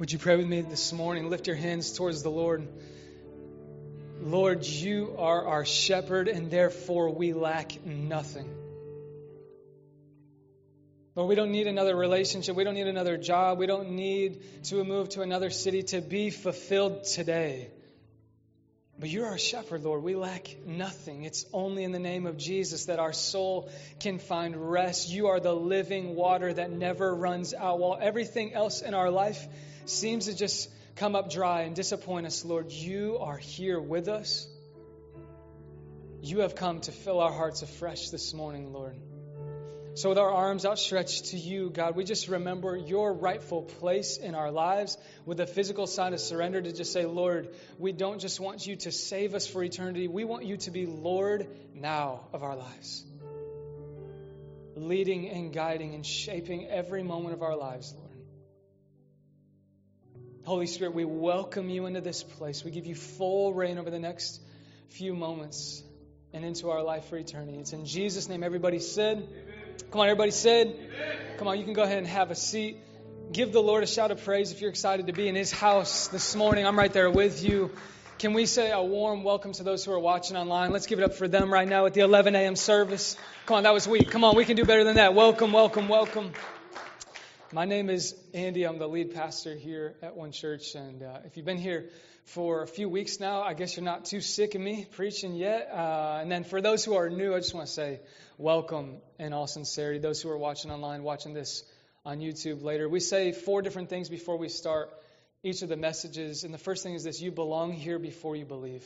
Would you pray with me this morning? Lift your hands towards the Lord. Lord, you are our shepherd, and therefore we lack nothing. Lord, we don't need another relationship. We don't need another job. We don't need to move to another city to be fulfilled today. But you're our shepherd, Lord. We lack nothing. It's only in the name of Jesus that our soul can find rest. You are the living water that never runs out. While everything else in our life seems to just come up dry and disappoint us, Lord, you are here with us. You have come to fill our hearts afresh this morning, Lord. So, with our arms outstretched to you, God, we just remember your rightful place in our lives with a physical sign of surrender to just say, Lord, we don't just want you to save us for eternity, we want you to be Lord now of our lives, leading and guiding and shaping every moment of our lives, Lord. Holy Spirit, we welcome you into this place. We give you full reign over the next few moments and into our life for eternity. It's in Jesus' name. Everybody said. Come on, everybody said. Come on, you can go ahead and have a seat. Give the Lord a shout of praise if you're excited to be in His house this morning. I'm right there with you. Can we say a warm welcome to those who are watching online? Let's give it up for them right now at the 11 a.m. service. Come on, that was weak. Come on, we can do better than that. Welcome, welcome, welcome. My name is Andy. I'm the lead pastor here at One Church. And uh, if you've been here for a few weeks now, I guess you're not too sick of me preaching yet. Uh, and then for those who are new, I just want to say welcome in all sincerity. Those who are watching online, watching this on YouTube later. We say four different things before we start each of the messages. And the first thing is this you belong here before you believe.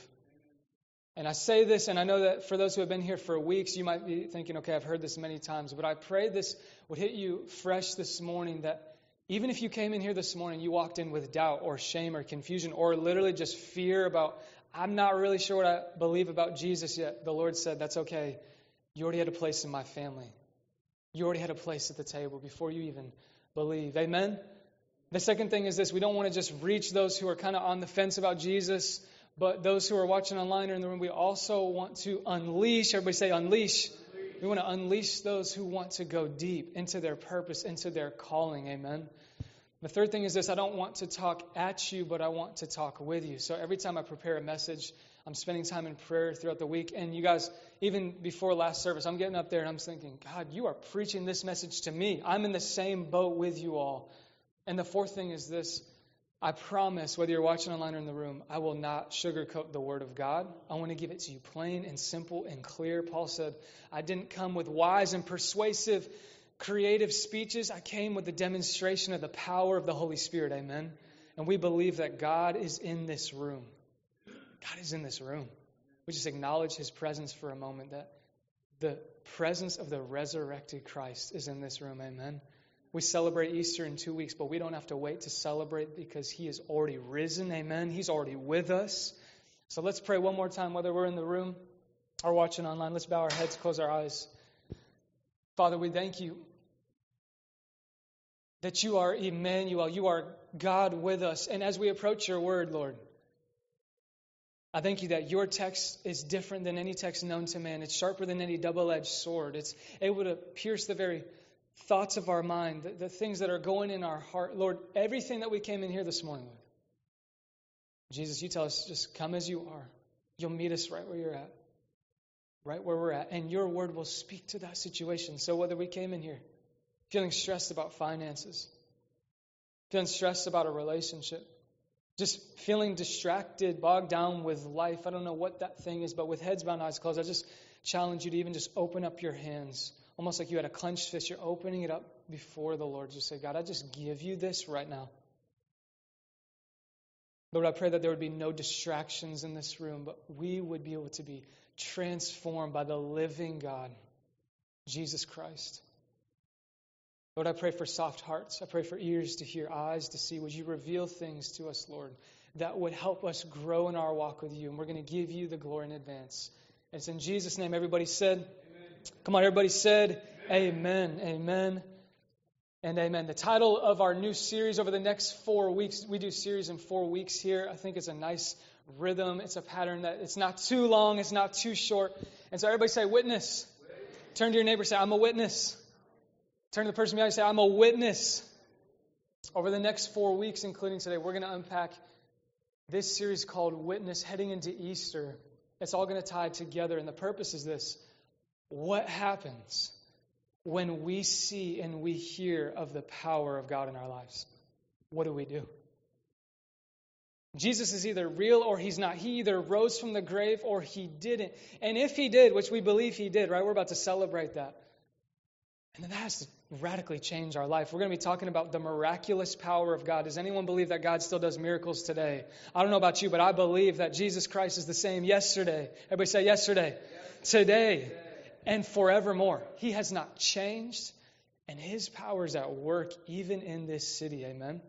And I say this, and I know that for those who have been here for weeks, you might be thinking, okay, I've heard this many times, but I pray this would hit you fresh this morning that even if you came in here this morning, you walked in with doubt or shame or confusion or literally just fear about, I'm not really sure what I believe about Jesus yet. The Lord said, that's okay. You already had a place in my family. You already had a place at the table before you even believe. Amen? The second thing is this we don't want to just reach those who are kind of on the fence about Jesus but those who are watching online or in the room, we also want to unleash, everybody say unleash. We want to unleash those who want to go deep into their purpose, into their calling. Amen. The third thing is this I don't want to talk at you, but I want to talk with you. So every time I prepare a message, I'm spending time in prayer throughout the week. And you guys, even before last service, I'm getting up there and I'm thinking, God, you are preaching this message to me. I'm in the same boat with you all. And the fourth thing is this I promise, whether you're watching online or in the room, I will not sugarcoat the Word of God. I want to give it to you plain and simple and clear. Paul said, I didn't come with wise and persuasive, creative speeches. I came with the demonstration of the power of the Holy Spirit. Amen. And we believe that God is in this room. God is in this room. We just acknowledge His presence for a moment, that the presence of the resurrected Christ is in this room. Amen. We celebrate Easter in two weeks, but we don't have to wait to celebrate because He is already risen. Amen. He's already with us. So let's pray one more time, whether we're in the room or watching online. Let's bow our heads, close our eyes. Father, we thank you that you are Emmanuel. You are God with us. And as we approach your word, Lord, I thank you that your text is different than any text known to man. It's sharper than any double edged sword. It's able to pierce the very thoughts of our mind, the, the, things that are going in our heart. Lord, everything that we came in here this morning with. Jesus, you tell us, just come as you are. You'll meet us right where you're at, right where we're at, and your word will speak to that situation. So whether we came in here feeling stressed about finances, feeling stressed about a relationship, just feeling distracted, bogged down with life, I don't know what that thing is, but with heads bowed, eyes closed, I just challenge you to even just open up your hands almost like you had a clenched fist. You're opening it up before the Lord. Just say, God, I just give you this right now. Lord, I pray that there would be no distractions in this room, but we would be able to be transformed by the living God, Jesus Christ. Lord, I pray for soft hearts. I pray for ears to hear, eyes to see. Would you reveal things to us, Lord, that would help us grow in our walk with you? And we're going to give you the glory in advance. And it's in Jesus' name. Everybody said, Come on, everybody said amen. amen. And amen. The title of our new series over the next four weeks, we do series in four weeks here. I think it's a nice rhythm. It's a pattern that it's not too long, it's not too short. And so everybody say, witness. Turn to your neighbor say, I'm a witness. Turn to the person behind you say, I'm a witness. Over the next four weeks, including today, we're going to unpack this series called Witness heading into Easter. It's all going to tie together, and the purpose is this what happens when we see and we hear of the power of God in our lives? What do we do? Jesus is either real or he's not. He either rose from the grave or he didn't. And if he did, which we believe he did, right? We're about to celebrate that. And then that has to radically change our life. We're going to be talking about the miraculous power of God. Does anyone believe that God still does miracles today? I don't know about you, but I believe that Jesus Christ is the same yesterday. Everybody say yesterday, yes. today, today, and forevermore. He has not changed, and his power is at work even in this city. Amen.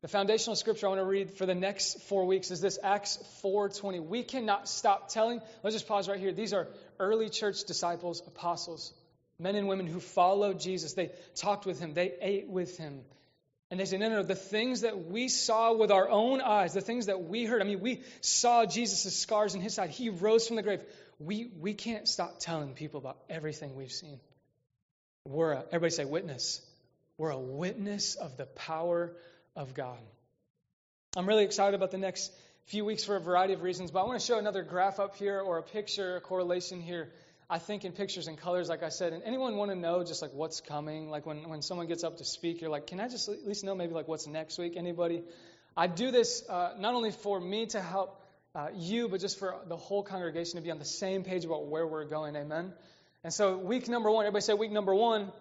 The foundational scripture I want to read for the next four weeks is this Acts 4:20. We cannot stop telling. Let's just pause right here. These are early church disciples, apostles, men and women who followed Jesus. They talked with him, they ate with him. And they say, no, no, no, the things that we saw with our own eyes, the things that we heard, I mean, we saw Jesus' scars in his side. He rose from the grave. We, we can't stop telling people about everything we've seen. We're a, everybody say witness. We're a witness of the power of God. I'm really excited about the next few weeks for a variety of reasons, but I want to show another graph up here or a picture, a correlation here. I think in pictures and colors, like I said. And anyone want to know just like what's coming? Like when, when someone gets up to speak, you're like, can I just at least know maybe like what's next week? Anybody? I do this uh, not only for me to help uh, you, but just for the whole congregation to be on the same page about where we're going. Amen. And so, week number one, everybody say week number one.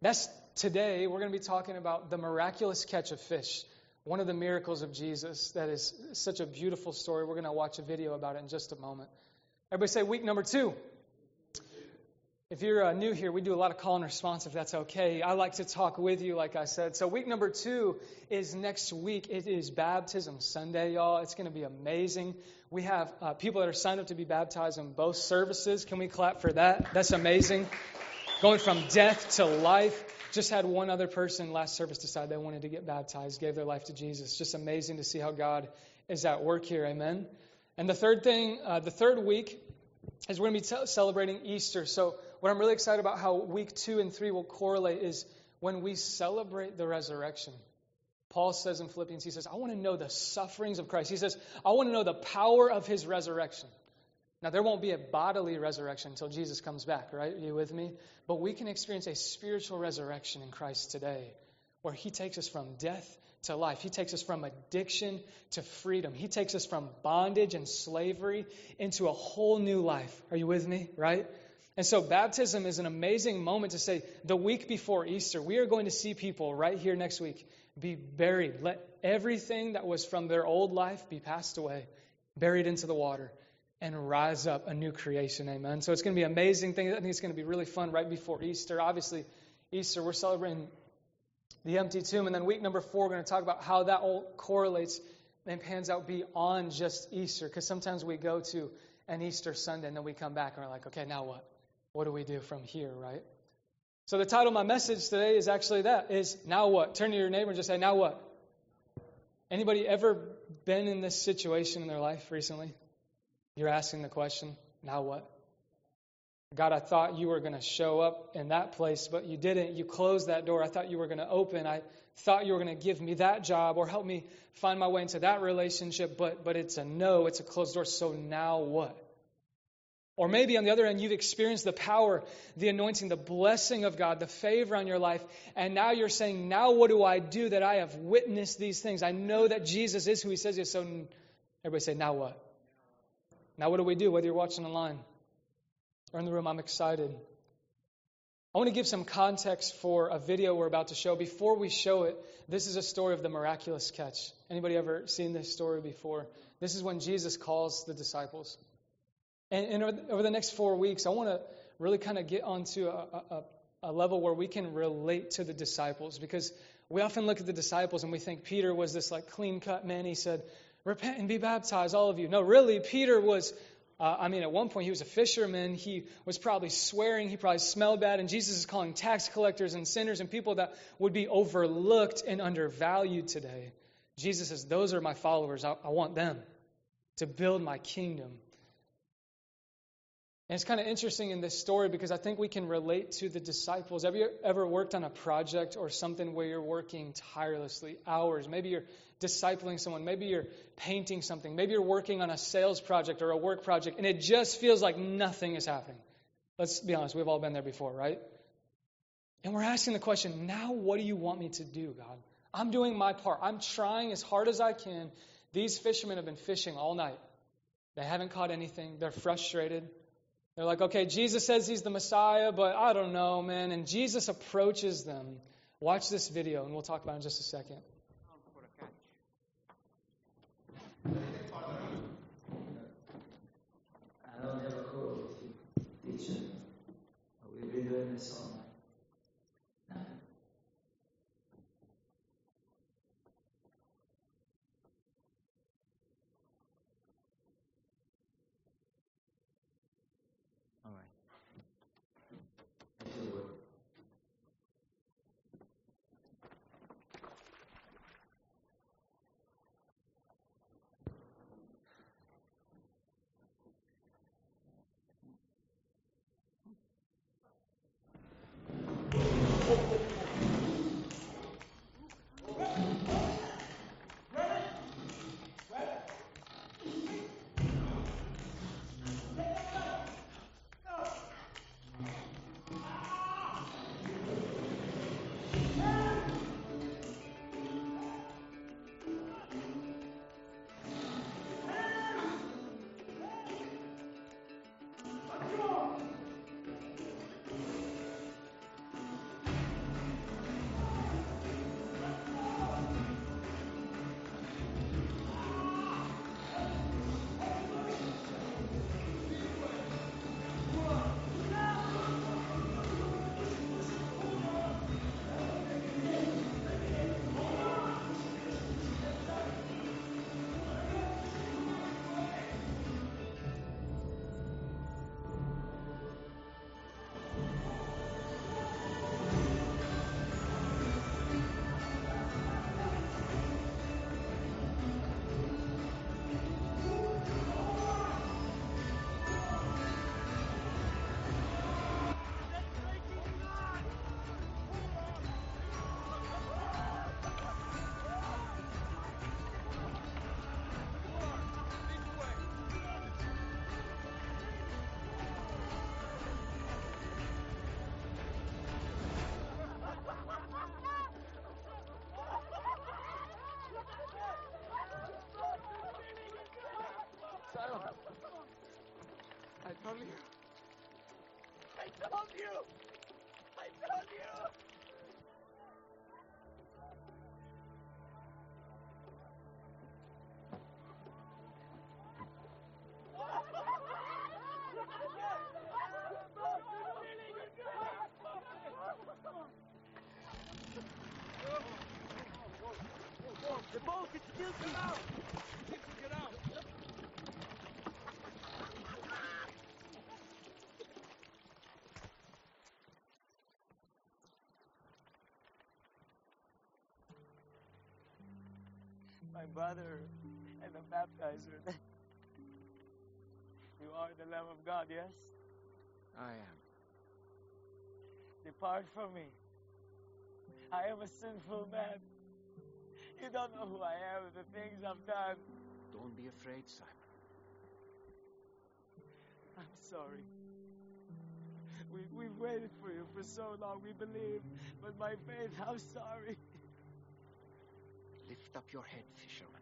That's today. We're going to be talking about the miraculous catch of fish one of the miracles of Jesus that is such a beautiful story. We're going to watch a video about it in just a moment. Everybody say week number two. If you're uh, new here, we do a lot of call and response if that's okay. I like to talk with you, like I said. So, week number two is next week. It is Baptism Sunday, y'all. It's going to be amazing. We have uh, people that are signed up to be baptized in both services. Can we clap for that? That's amazing. Going from death to life. Just had one other person last service decide they wanted to get baptized, gave their life to Jesus. Just amazing to see how God is at work here. Amen. And the third thing, uh, the third week, is we're going to be t- celebrating Easter. So, what I'm really excited about how week two and three will correlate is when we celebrate the resurrection. Paul says in Philippians, he says, I want to know the sufferings of Christ. He says, I want to know the power of his resurrection. Now, there won't be a bodily resurrection until Jesus comes back, right? Are you with me? But we can experience a spiritual resurrection in Christ today, where He takes us from death to life. He takes us from addiction to freedom. He takes us from bondage and slavery into a whole new life. Are you with me, right? And so, baptism is an amazing moment to say the week before Easter, we are going to see people right here next week be buried. Let everything that was from their old life be passed away, buried into the water and rise up a new creation. Amen. So it's going to be an amazing thing. I think it's going to be really fun right before Easter. Obviously, Easter, we're celebrating the empty tomb. And then week number four, we're going to talk about how that all correlates and pans out beyond just Easter. Because sometimes we go to an Easter Sunday and then we come back and we're like, okay, now what? What do we do from here, right? So the title of my message today is actually that is now what? Turn to your neighbor and just say, now what? Anybody ever been in this situation in their life recently? You're asking the question, now what? God, I thought you were going to show up in that place, but you didn't. You closed that door. I thought you were going to open. I thought you were going to give me that job or help me find my way into that relationship, but, but it's a no. It's a closed door. So now what? Or maybe on the other end, you've experienced the power, the anointing, the blessing of God, the favor on your life, and now you're saying, Now what do I do that I have witnessed these things? I know that Jesus is who he says he is. So everybody say, Now what? Now, what do we do, whether you're watching online or in the room? I'm excited. I want to give some context for a video we're about to show. Before we show it, this is a story of the miraculous catch. Anybody ever seen this story before? This is when Jesus calls the disciples. And, and over the next four weeks, I want to really kind of get onto a, a, a level where we can relate to the disciples because we often look at the disciples and we think Peter was this like clean cut man. He said, Repent and be baptized, all of you. No, really, Peter was, uh, I mean, at one point he was a fisherman. He was probably swearing. He probably smelled bad. And Jesus is calling tax collectors and sinners and people that would be overlooked and undervalued today. Jesus says, Those are my followers. I, I want them. to build my kingdom. And it's kind of interesting in this story because I think we can relate to the disciples. Have you ever worked on a project or something where you're working tirelessly, hours? Maybe you're discipling someone. Maybe you're painting something. Maybe you're working on a sales project or a work project, and it just feels like nothing is happening. Let's be honest, we've all been there before, right? And we're asking the question now, what do you want me to do, God? I'm doing my part. I'm trying as hard as I can. These fishermen have been fishing all night. They haven't caught anything. They're frustrated. They're like, okay, Jesus says he's the Messiah, but I don't know, man. And Jesus approaches them. Watch this video, and we'll talk about it in just a second. Told you. I told you. My brother and the baptizer. you are the Lamb of God, yes? I am. Depart from me. I am a sinful man. You don't know who I am the things I've done. Don't be afraid, Simon. I'm sorry. We, we've waited for you for so long. We believe, but my faith, I'm sorry. Lift up your head, fisherman.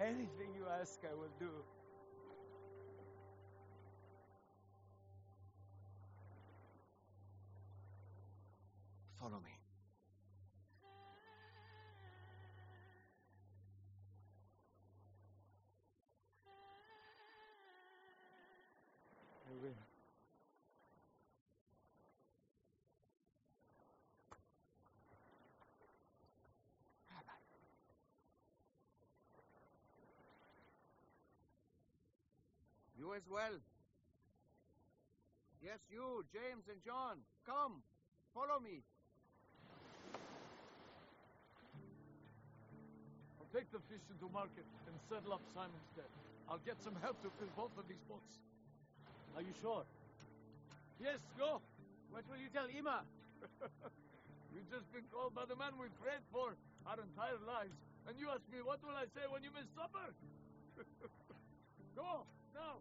Anything you ask, I will do. Follow me. I will. Rabbi. You as well. Yes, you, James and John. Come, follow me. I'll take the fish into market and settle up Simon's debt. I'll get some help to fill both of these boats. Are you sure? Yes, go. What will you tell Ima? You've just been called by the man we prayed for our entire lives. And you ask me, what will I say when you miss supper? go, now.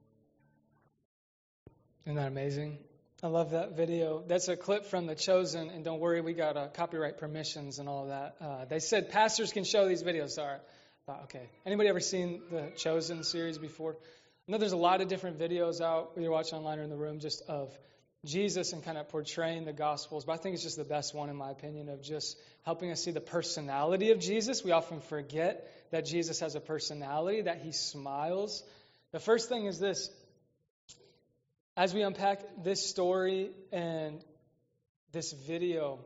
Isn't that amazing? I love that video. That's a clip from The Chosen, and don't worry, we got uh, copyright permissions and all that. Uh, they said pastors can show these videos. Sorry. Uh, okay. Anybody ever seen the Chosen series before? I know there's a lot of different videos out, whether you're watching online or in the room, just of Jesus and kind of portraying the Gospels. But I think it's just the best one, in my opinion, of just helping us see the personality of Jesus. We often forget that Jesus has a personality, that he smiles. The first thing is this as we unpack this story and this video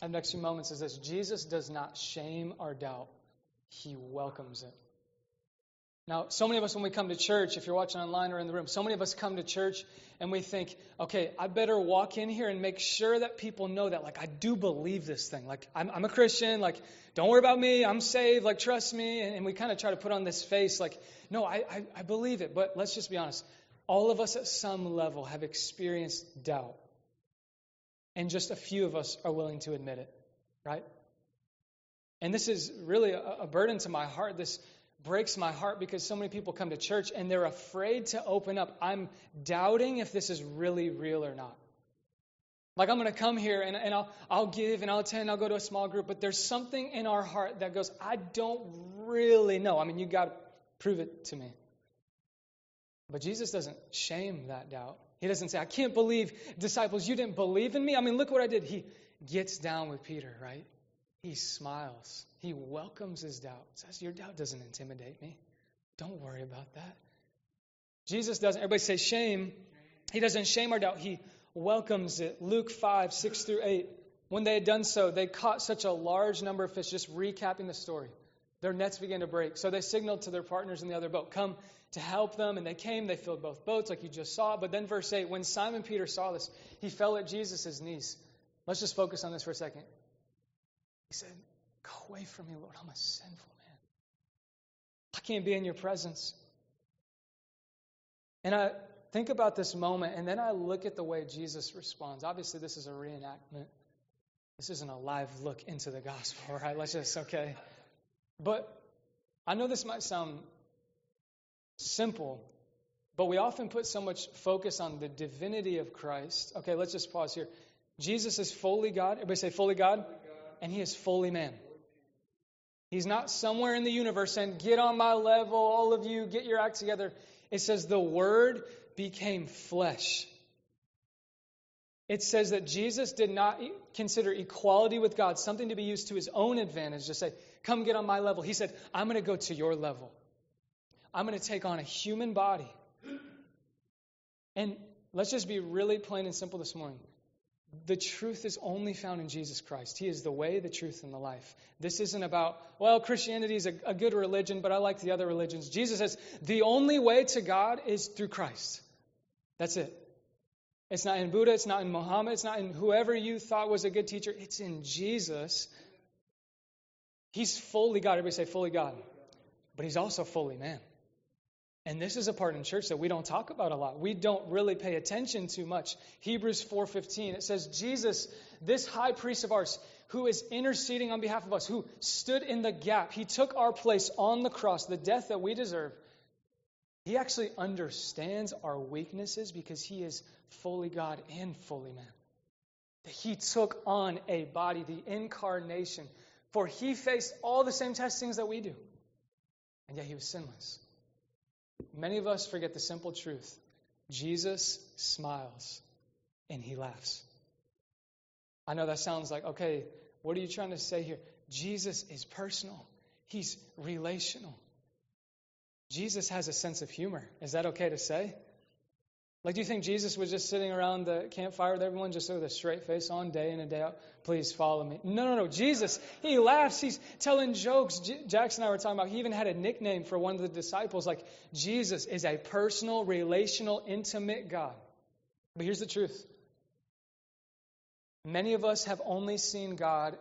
in the next few moments is this Jesus does not shame our doubt, he welcomes it. Now, so many of us, when we come to church, if you're watching online or in the room, so many of us come to church and we think, okay, I better walk in here and make sure that people know that, like, I do believe this thing. Like, I'm, I'm a Christian. Like, don't worry about me. I'm saved. Like, trust me. And, and we kind of try to put on this face, like, no, I, I, I believe it. But let's just be honest. All of us at some level have experienced doubt. And just a few of us are willing to admit it, right? And this is really a, a burden to my heart. This breaks my heart because so many people come to church and they're afraid to open up. I'm doubting if this is really real or not. Like I'm going to come here and, and I'll, I'll give and I'll attend, I'll go to a small group, but there's something in our heart that goes, I don't really know. I mean, you got to prove it to me. But Jesus doesn't shame that doubt. He doesn't say, I can't believe, disciples, you didn't believe in me. I mean, look what I did. He gets down with Peter, right? He smiles. He welcomes his doubt. Says, Your doubt doesn't intimidate me. Don't worry about that. Jesus doesn't, everybody say shame. He doesn't shame our doubt. He welcomes it. Luke 5, 6 through 8. When they had done so, they caught such a large number of fish, just recapping the story. Their nets began to break. So they signaled to their partners in the other boat, Come to help them. And they came, they filled both boats, like you just saw. But then, verse 8, when Simon Peter saw this, he fell at Jesus' knees. Let's just focus on this for a second. He said, Go away from me, Lord. I'm a sinful man. I can't be in your presence. And I think about this moment, and then I look at the way Jesus responds. Obviously, this is a reenactment. This isn't a live look into the gospel, right? Let's just, okay. But I know this might sound simple, but we often put so much focus on the divinity of Christ. Okay, let's just pause here. Jesus is fully God. Everybody say fully God. And he is fully man. He's not somewhere in the universe saying, Get on my level, all of you, get your act together. It says, The Word became flesh. It says that Jesus did not consider equality with God something to be used to his own advantage, to say, Come get on my level. He said, I'm going to go to your level. I'm going to take on a human body. And let's just be really plain and simple this morning. The truth is only found in Jesus Christ. He is the way, the truth, and the life. This isn't about, well, Christianity is a, a, good religion, but I like the other religions. Jesus says the only way to God is through Christ. That's it. It's not in Buddha, it's not in Muhammad, it's not in whoever you thought was a good teacher. It's in Jesus. He's fully God. Everybody say fully God. But he's also fully man. And this is a part in church that we don't talk about a lot. We don't really pay attention to much. Hebrews 4:15 it says Jesus, this high priest of ours who is interceding on behalf of us, who stood in the gap. He took our place on the cross, the death that we deserve. He actually understands our weaknesses because he is fully God and fully man. That He took on a body, the incarnation, for he faced all the same testings that we do. And yet he was sinless. Many of us forget the simple truth Jesus smiles and he laughs. I know that sounds like, okay, what are you trying to say here? Jesus is personal, he's relational. Jesus has a sense of humor. Is that okay to say? Like, do you think Jesus was just sitting around the campfire with everyone just with a straight face on day in and day out? Please follow me. No, no, no. Jesus, he laughs. He's telling jokes. J- Jackson and I were talking about, he even had a nickname for one of the disciples. Like, Jesus is a personal, relational, intimate God. But here's the truth many of us have only seen God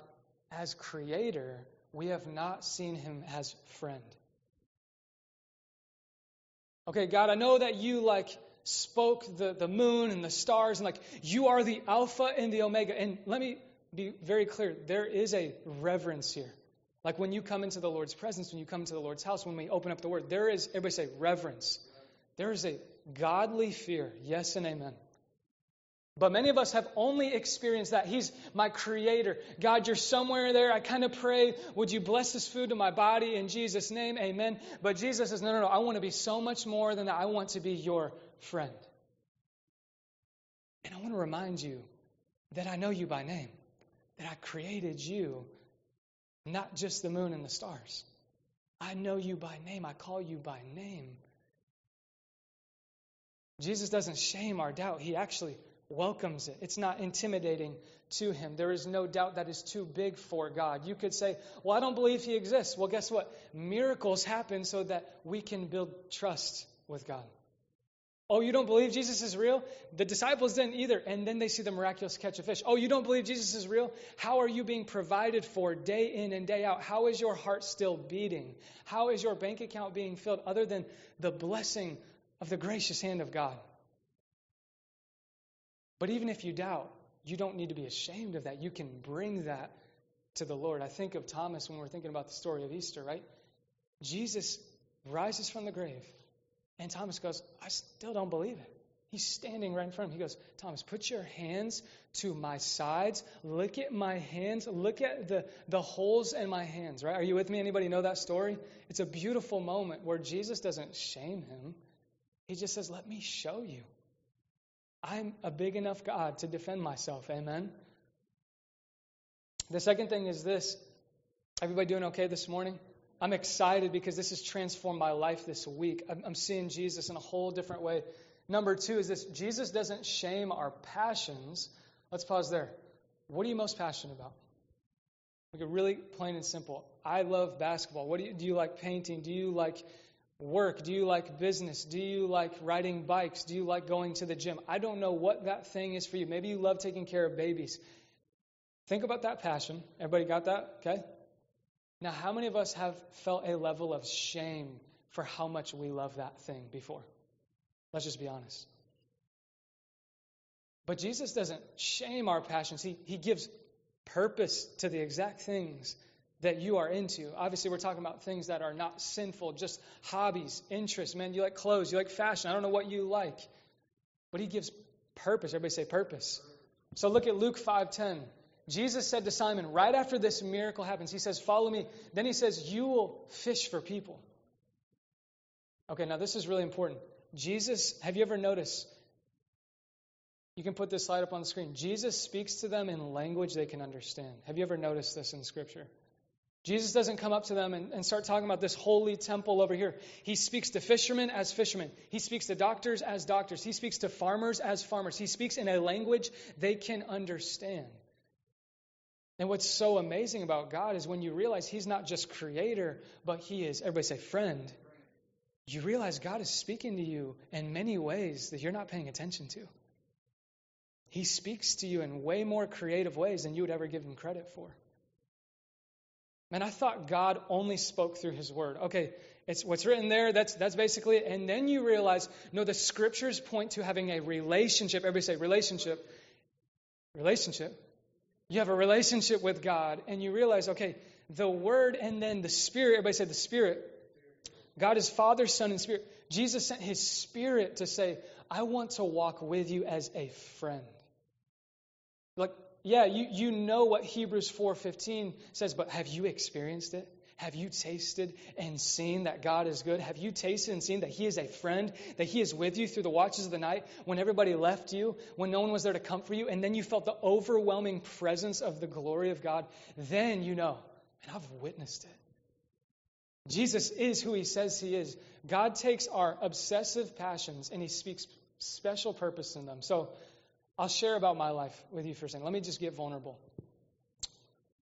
as creator, we have not seen him as friend. Okay, God, I know that you like spoke the, the moon and the stars and like you are the Alpha and the Omega. And let me be very clear there is a reverence here. Like when you come into the Lord's presence, when you come into the Lord's house, when we open up the word, there is, everybody say, reverence. There is a godly fear. Yes and amen. But many of us have only experienced that. He's my creator. God, you're somewhere there. I kind of pray, would you bless this food to my body in Jesus' name? Amen. But Jesus says, no, no, no. I want to be so much more than that. I want to be your friend. And I want to remind you that I know you by name, that I created you, not just the moon and the stars. I know you by name. I call you by name. Jesus doesn't shame our doubt. He actually welcomes it. It's not intimidating to him. There is no doubt that is too big for God. You could say, Well, I don't believe he exists. Well, guess what? Miracles happen so that we can build trust with God. Oh, you don't believe Jesus is real? The disciples didn't either. And then they see the miraculous catch of fish. Oh, you don't believe Jesus is real? How are you being provided for day in and day out? How is your heart still beating? How is your bank account being filled other than the blessing of the gracious hand of God? But even if you doubt, you don't need to be ashamed of that. You can bring that to the Lord. I think of Thomas when we're thinking about the story of Easter, right? Jesus rises from the grave, and Thomas goes, I still don't believe it. He's standing right in front of him. He goes, Thomas, put your hands to my sides. Look at my hands. Look at the, the holes in my hands, right? Are you with me? Anybody know that story? It's a beautiful moment where Jesus doesn't shame him. He just says, Let me show you. I'm a big enough God to defend myself. Amen. The second thing is this. Everybody doing okay this morning? I'm excited because this has transformed my life this week. I'm, seeing Jesus in a whole different way. Number two is this Jesus doesn't shame our passions. Let's pause there. What are you most passionate about? Like really plain and simple. I love basketball. What do you do you like painting? Do you like work? Do you like business? Do you like riding bikes? Do you like going to the gym? I don't know what that thing is for you. Maybe you love taking care of babies. Think about that passion. Everybody got that? Okay? Now, how many of us have felt a level of shame for how much we love that thing before? Let's just be honest. But Jesus doesn't shame our passions, He, he gives purpose to the exact things that you are into. Obviously, we're talking about things that are not sinful, just hobbies, interests. Man, you like clothes, you like fashion. I don't know what you like. But he gives purpose. Everybody say purpose. So look at Luke 5:10. Jesus said to Simon, right after this miracle happens, he says, Follow me. Then he says, You will fish for people. Okay, now this is really important. Jesus, have you ever noticed? You can put this slide up on the screen. Jesus speaks to them in language they can understand. Have you ever noticed this in Scripture? Jesus doesn't come up to them and, and, start talking about this holy temple over here. He speaks to fishermen as fishermen. He speaks to doctors as doctors. He speaks to farmers as farmers. He speaks in a language they can understand. And what's so amazing about God is when you realize He's not just creator, but He is, everybody say, friend. You realize God is speaking to you in many ways that you're not paying attention to. He speaks to you in way more creative ways than you would ever give Him credit for. Man, I thought God only spoke through His Word. Okay, it's what's written there. That's that's basically it. And then you realize, no, the Scriptures point to having a relationship. Everybody say relationship. Relationship. You have a relationship with God, and you realize, okay, the Word and then the Spirit. Everybody say the Spirit. God is Father, Son, and Spirit. Jesus sent His Spirit to say, I want to walk with you as a friend. Like yeah, you, you know what Hebrews 4:15 says, but have you experienced it? Have you tasted and seen that God is good? Have you tasted and seen that He is a friend, that He is with you through the watches of the night when everybody left you, when no one was there to comfort you, and then you felt the overwhelming presence of the glory of God? Then you know, and I've witnessed it. Jesus is who He says He is. God takes our obsessive passions and He speaks special purpose in them. So I'll share about my life with you for a second. Let me just get vulnerable.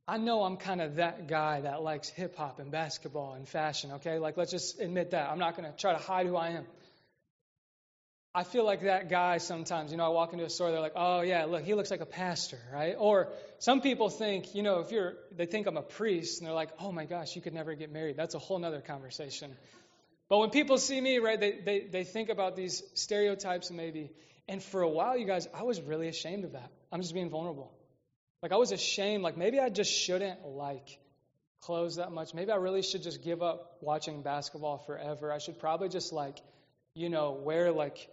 I know I'm kind of that guy that likes hip hop and basketball and fashion, okay? Like, let's just admit that. I'm not going to try to hide who I am. I feel like that guy sometimes. You know, I walk into a store, they're like, oh, yeah, look, he looks like a pastor, right? Or some people think, you know, if you're, they think I'm a priest, and they're like, oh my gosh, you could never get married. That's a whole other conversation. But when people see me, right, they, they, they think about these stereotypes maybe, and for a while, you guys, I was really ashamed of that. I'm just being vulnerable. Like, I was ashamed, like, maybe I just shouldn't like clothes that much. Maybe I really should just give up watching basketball forever. I should probably just, like, you know, wear, like,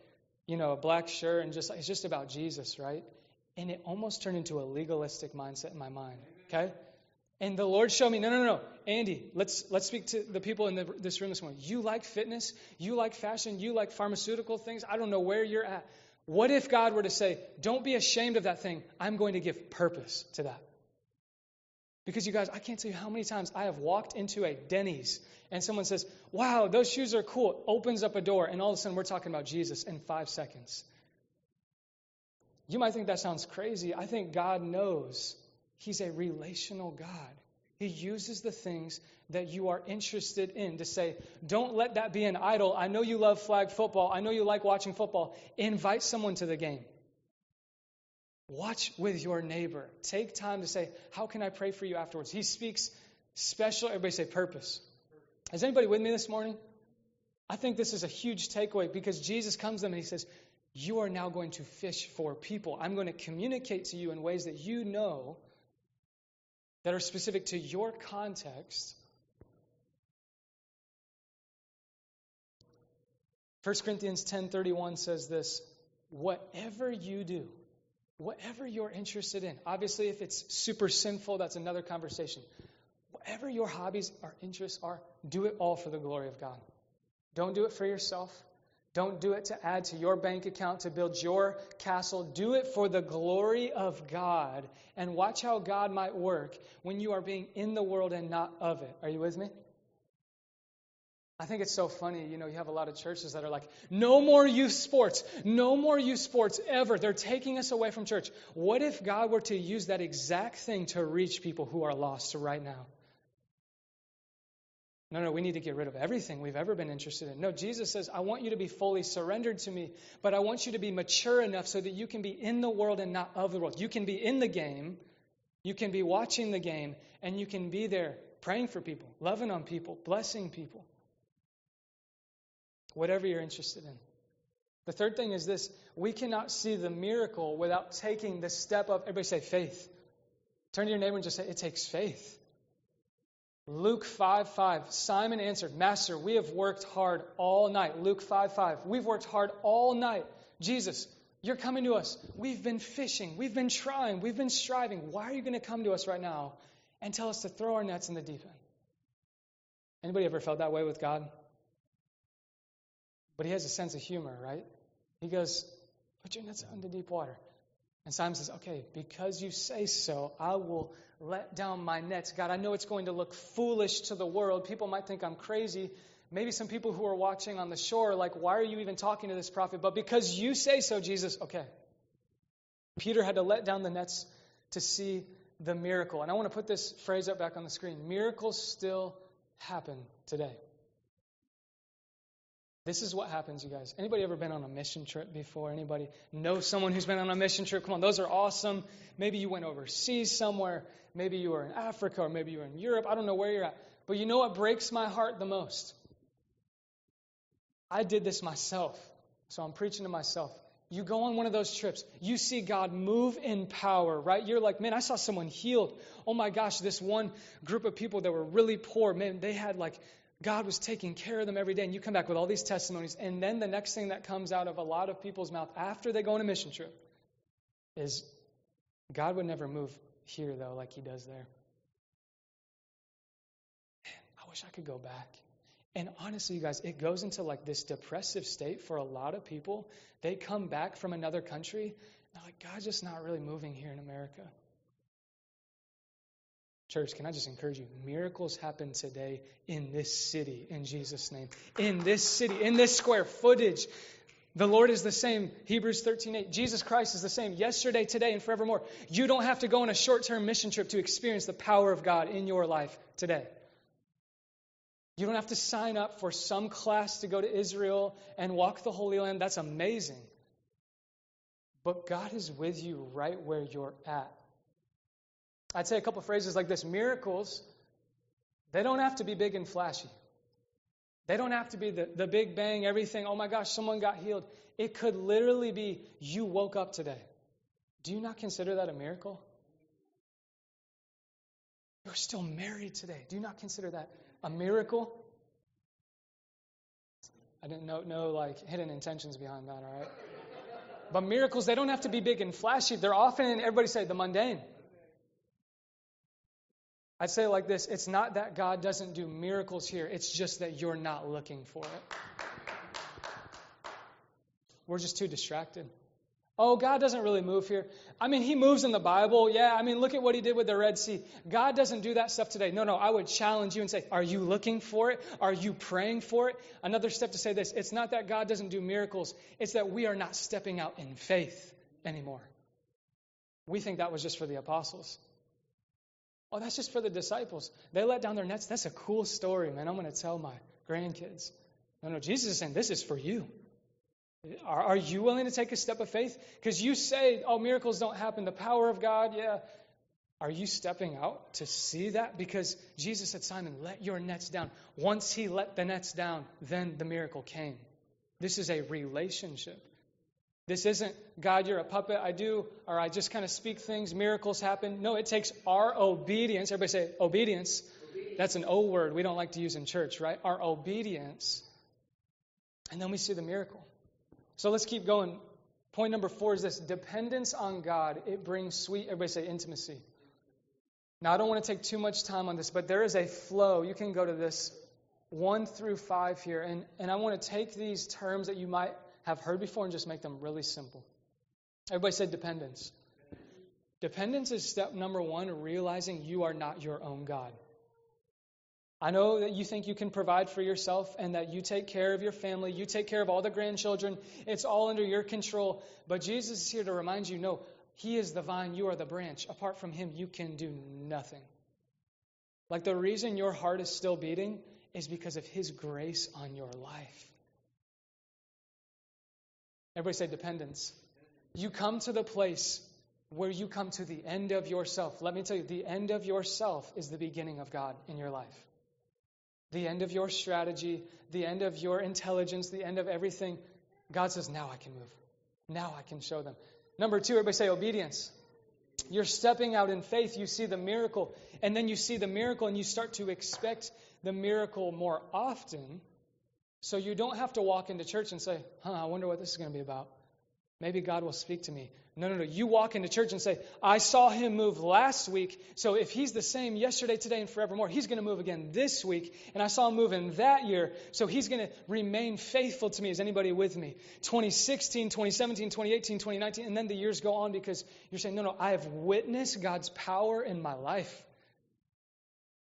you know, a black shirt and just, it's just about Jesus, right? And it almost turned into a legalistic mindset in my mind, okay? And the Lord showed me, no, no, no, Andy, let's let's speak to the people in the, this room this morning. You like fitness, you like fashion, you like pharmaceutical things. I don't know where you're at. What if God were to say, don't be ashamed of that thing. I'm going to give purpose to that. Because you guys, I can't tell you how many times I have walked into a Denny's and someone says, Wow, those shoes are cool. Opens up a door, and all of a sudden we're talking about Jesus in five seconds. You might think that sounds crazy. I think God knows He's a relational God. He uses the things that you are interested in to say, don't let that be an idol. I know you love flag football. I know you like watching football. Invite someone to the game. Watch with your neighbor. Take time to say, How can I pray for you afterwards? He speaks special, everybody say purpose. Is anybody with me this morning? I think this is a huge takeaway because Jesus comes to them and he says, You are now going to fish for people. I'm going to communicate to you in ways that you know that are specific to your context. 1 Corinthians 10:31 says this, whatever you do, whatever you're interested in. Obviously, if it's super sinful, that's another conversation. Whatever your hobbies or interests are, do it all for the glory of God. Don't do it for yourself. Don't do it to add to your bank account, to build your castle. Do it for the glory of God. And watch how God might work when you are being in the world and not of it. Are you with me? I think it's so funny. You know, you have a lot of churches that are like, no more youth sports, no more youth sports ever. They're taking us away from church. What if God were to use that exact thing to reach people who are lost right now? No, no, we need to get rid of everything we've ever been interested in. No, Jesus says, I want you to be fully surrendered to me, but I want you to be mature enough so that you can be in the world and not of the world. You can be in the game, you can be watching the game, and you can be there praying for people, loving on people, blessing people whatever you're interested in. The third thing is this we cannot see the miracle without taking the step of, everybody say faith. Turn to your neighbor and just say, it takes faith. Luke 5 5. Simon answered, Master, we have worked hard all night. Luke 5 5. We've worked hard all night. Jesus, you're coming to us. We've been fishing. We've been trying. We've been striving. Why are you going to come to us right now and tell us to throw our nets in the deep end? Anybody ever felt that way with God? But he has a sense of humor, right? He goes, Put your nets out into deep water. And Simon says, Okay, because you say so, I will let down my nets. God, I know it's going to look foolish to the world. People might think I'm crazy. Maybe some people who are watching on the shore, are like, why are you even talking to this prophet? But because you say so, Jesus, okay. Peter had to let down the nets to see the miracle. And I want to put this phrase up back on the screen. Miracles still happen today. This is what happens, you guys. Anybody ever been on a mission trip before? Anybody know someone who's been on a mission trip? Come on, those are awesome. Maybe you went overseas somewhere. Maybe you were in Africa or maybe you were in Europe. I don't know where you're at. But you know what breaks my heart the most? I did this myself. So I'm preaching to myself. You go on one of those trips, you see God move in power, right? You're like, man, I saw someone healed. Oh my gosh, this one group of people that were really poor, man, they had like God was taking care of them every day. And you come back with all these testimonies. And then the next thing that comes out of a lot of people's mouth after they go on a mission trip is God would never move here, though, like he does there. Man, I wish I could go back. And honestly, you guys, it goes into like this depressive state for a lot of people. They come back from another country, they're like, God's just not really moving here in America. Church, can I just encourage you? Miracles happen today in this city, in Jesus' name. In this city, in this square footage. The Lord is the same. Hebrews 13:8. Jesus Christ is the same yesterday, today, and forevermore. You don't have to go on a short-term mission trip to experience the power of God in your life today. You don't have to sign up for some class to go to Israel and walk the Holy Land. That's amazing. But God is with you right where you're at. I'd say a couple phrases like this miracles, they don't have to be big and flashy. They don't have to be the, the big bang, everything. Oh my gosh, someone got healed. It could literally be you woke up today. Do you not consider that a miracle? You're still married today. Do you not consider that a miracle? I didn't know, know like hidden intentions behind that, all right? But miracles, they don't have to be big and flashy. They're often, everybody say, the mundane. I'd say like this it's not that God doesn't do miracles here, it's just that you're not looking for it. We're just too distracted. Oh, God doesn't really move here. I mean, He moves in the Bible. Yeah, I mean, look at what He did with the Red Sea. God doesn't do that stuff today. No, no, I would challenge you and say, Are you looking for it? Are you praying for it? Another step to say this it's not that God doesn't do miracles, it's that we are not stepping out in faith anymore. We think that was just for the apostles. Oh, that's just for the disciples. They let down their nets. That's a cool story, man. I'm going to tell my grandkids. No, no, Jesus is saying this is for you. Are, are you willing to take a step of faith? Because you say, oh, miracles don't happen. The power of God, yeah. Are you stepping out to see that? Because Jesus said, Simon, let your nets down. Once he let the nets down, then the miracle came. This is a relationship. This isn't, God, you're a puppet, I do, or I just kind of speak things, miracles happen. No, it takes our obedience. Everybody say obedience. obedience. That's an O word we don't like to use in church, right? Our obedience. And then we see the miracle. So let's keep going. Point number four is this dependence on God. It brings sweet, everybody say intimacy. Now, I don't want to take too much time on this, but there is a flow. You can go to this one through five here. And, and I want to take these terms that you might have heard before and just make them really simple. Everybody said dependence. Dependence is step number one, realizing you are not your own God. I know that you think you can provide for yourself and that you take care of your family, you take care of all the grandchildren, it's all under your control. But Jesus is here to remind you no, He is the vine, you are the branch. Apart from Him, you can do nothing. Like the reason your heart is still beating is because of His grace on your life. Everybody say dependence. You come to the place where you come to the end of yourself. Let me tell you, the end of yourself is the beginning of God in your life the end of your strategy, the end of your intelligence, the end of everything, God says, now I can move. Now I can show them. Number two, everybody say obedience. You're stepping out in faith, you see the miracle, and then you see the miracle and you start to expect the miracle more often. So you don't have to walk into church and say, huh, I wonder what this is going to be about. Maybe God will speak to me. No, no, no. You walk into church and say, I saw him move last week. So if he's the same yesterday, today, and forevermore, he's going to move again this week. And I saw him move in that year. So he's going to remain faithful to me. Is anybody with me? 2016, 2017, 2018, 2019. And then the years go on because you're saying, no, no, I have witnessed God's power in my life.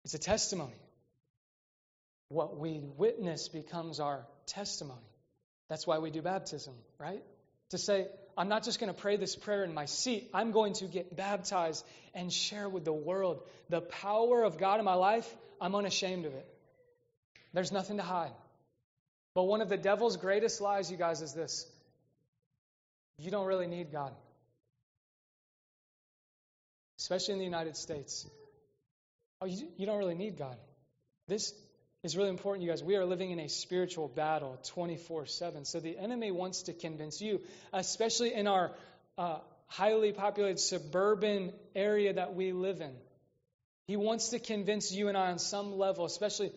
It's a testimony. What we witness becomes our testimony. That's why we do baptism, right? to say, I'm not just going to pray this prayer in my seat. I'm going to get baptized and share with the world the power of God in my life. I'm unashamed of it. There's nothing to hide. But one of the devil's greatest lies, you guys, is this you don't really need God, especially in the United States. Oh, you, you don't really need God. This is really important, you guys. We are living in a spiritual battle 24 7. So the enemy wants to convince you, especially in our uh, highly populated suburban area that we live in. He wants to convince you and I on some level, especially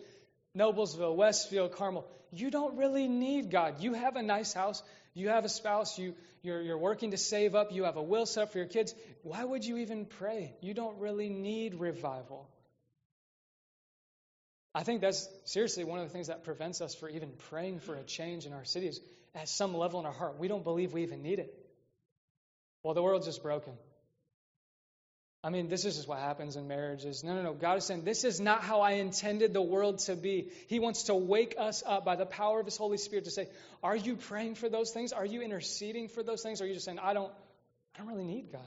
Noblesville, Westfield, Carmel. You don't really need God. You have a nice house. You have a spouse. You, you're, you're working to save up. You have a will set up for your kids. Why would you even pray? You don't really need revival. I think that's seriously one of the things that prevents us from even praying for a change in our cities at some level in our heart. We don't believe we even need it. Well, the world's just broken. I mean, this is just what happens in marriages. No, no, no. God is saying, this is not how I intended the world to be. He wants to wake us up by the power of His Holy Spirit to say, are you praying for those things? Are you interceding for those things? Or are you just saying, I don't, I don't really need God?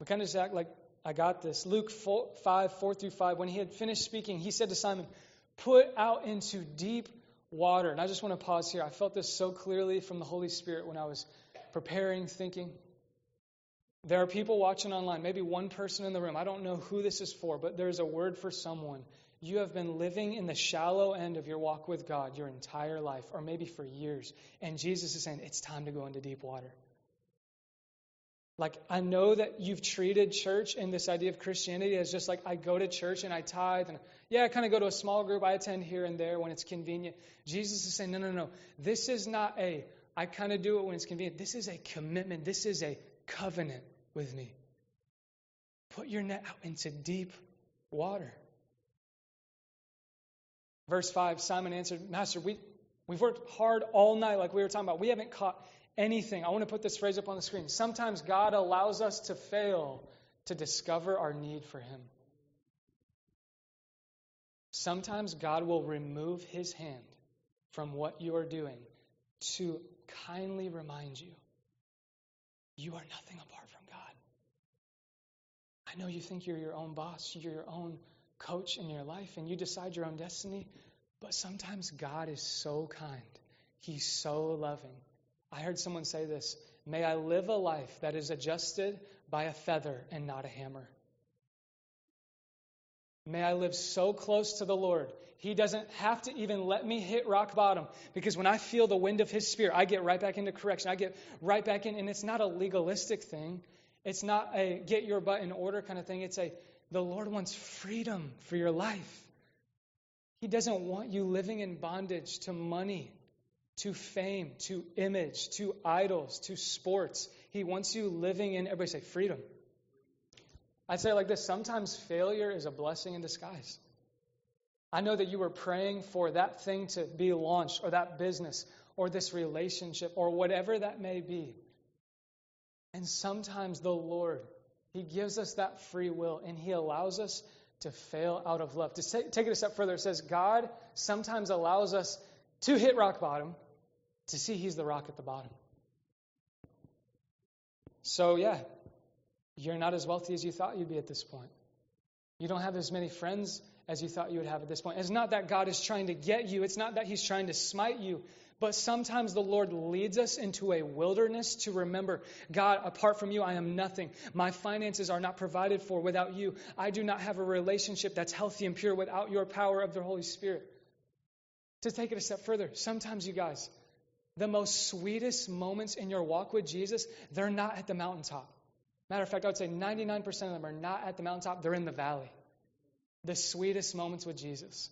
We kind of just act like I got this. Luke 4, 5, 4 through 5. When he had finished speaking, he said to Simon, Put out into deep water. And I just want to pause here. I felt this so clearly from the Holy Spirit when I was preparing, thinking. There are people watching online, maybe one person in the room. I don't know who this is for, but there's a word for someone. You have been living in the shallow end of your walk with God your entire life, or maybe for years. And Jesus is saying, It's time to go into deep water. Like, I know that you've treated church and this idea of Christianity as just like I go to church and I tithe and yeah, I kind of go to a small group, I attend here and there when it's convenient. Jesus is saying, no, no, no. This is not a I kind of do it when it's convenient. This is a commitment. This is a covenant with me. Put your net out into deep water. Verse 5 Simon answered, Master, we, we've worked hard all night, like we were talking about. We haven't caught anything. I want to put this phrase up on the screen. Sometimes God allows us to fail to discover our need for Him. Sometimes God will remove His hand from what you are doing to kindly remind you you are nothing apart from God. I know you think you're your own boss, you're your own coach in your life, and you decide your own destiny, but sometimes God is so kind. He's so loving I heard someone say this May I live a life that is adjusted by a feather and not a hammer. May I live so close to the Lord, He doesn't have to even let me hit rock bottom. Because when I feel the wind of His Spirit, I get right back into correction. I get right back in, and it's not a legalistic thing. It's not a get your butt in order kind of thing. It's a the Lord wants freedom for your life. He doesn't want you living in bondage to money to fame, to image, to idols, to sports. He wants you living in, everybody say, freedom. I'd say like this sometimes failure is a blessing in disguise. I know that you were praying for that thing to be launched, or that business, or this relationship, or whatever that may be. And sometimes the Lord, He gives us that free will, and He allows us to fail out of love. To take it a step further, it says God sometimes allows us to hit rock bottom to see he's the rock at the bottom. So, yeah, you're not as wealthy as you thought you'd be at this point. You don't have as many friends as you thought you would have at this point. It's not that God is trying to get you, it's not that he's trying to smite you. But sometimes the Lord leads us into a wilderness to remember God, apart from you, I am nothing. My finances are not provided for without you. I do not have a relationship that's healthy and pure without your power of the Holy Spirit. To take it a step further, sometimes you guys, the most sweetest moments in your walk with Jesus, they're not at the mountaintop. Matter of fact, I would say 99% of them are not at the mountaintop, they're in the valley. The sweetest moments with Jesus.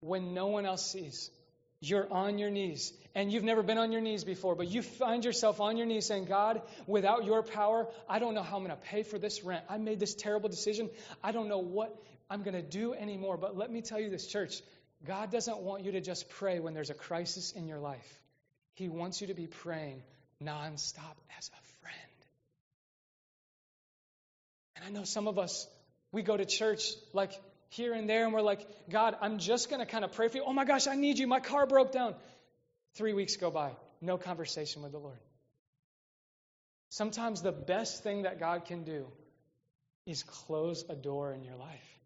When no one else sees, you're on your knees. And you've never been on your knees before, but you find yourself on your knees saying, God, without your power, I don't know how I'm going to pay for this rent. I made this terrible decision. I don't know what I'm going to do anymore. But let me tell you this, church God doesn't want you to just pray when there's a crisis in your life. He wants you to be praying nonstop as a friend. And I know some of us, we go to church like here and there, and we're like, God, I'm just going to kind of pray for you. Oh my gosh, I need you. My car broke down. Three weeks go by, no conversation with the Lord. Sometimes the best thing that God can do is close a door in your life.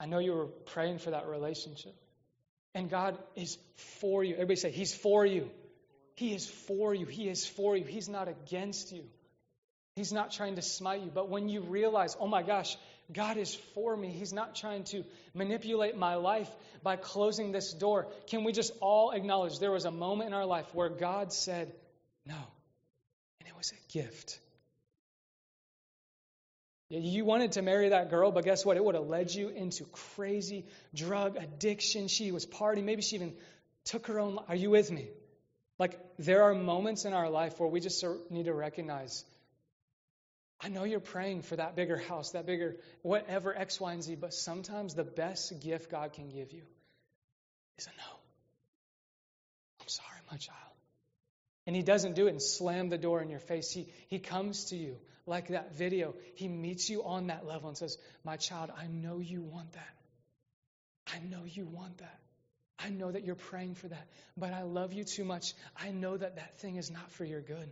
I know you were praying for that relationship. And God is for you. Everybody say, He's for you. He is for you. He is for you. He's not against you. He's not trying to smite you. But when you realize, oh my gosh, God is for me, He's not trying to manipulate my life by closing this door. Can we just all acknowledge there was a moment in our life where God said no? And it was a gift. You wanted to marry that girl, but guess what? It would have led you into crazy drug addiction. She was partying. Maybe she even took her own life. Are you with me? Like, there are moments in our life where we just need to recognize I know you're praying for that bigger house, that bigger whatever, X, Y, and Z, but sometimes the best gift God can give you is a no. I'm sorry, my child. And He doesn't do it and slam the door in your face. He, he comes to you like that video. He meets you on that level and says, My child, I know you want that. I know you want that. I know that you're praying for that, but I love you too much. I know that that thing is not for your good.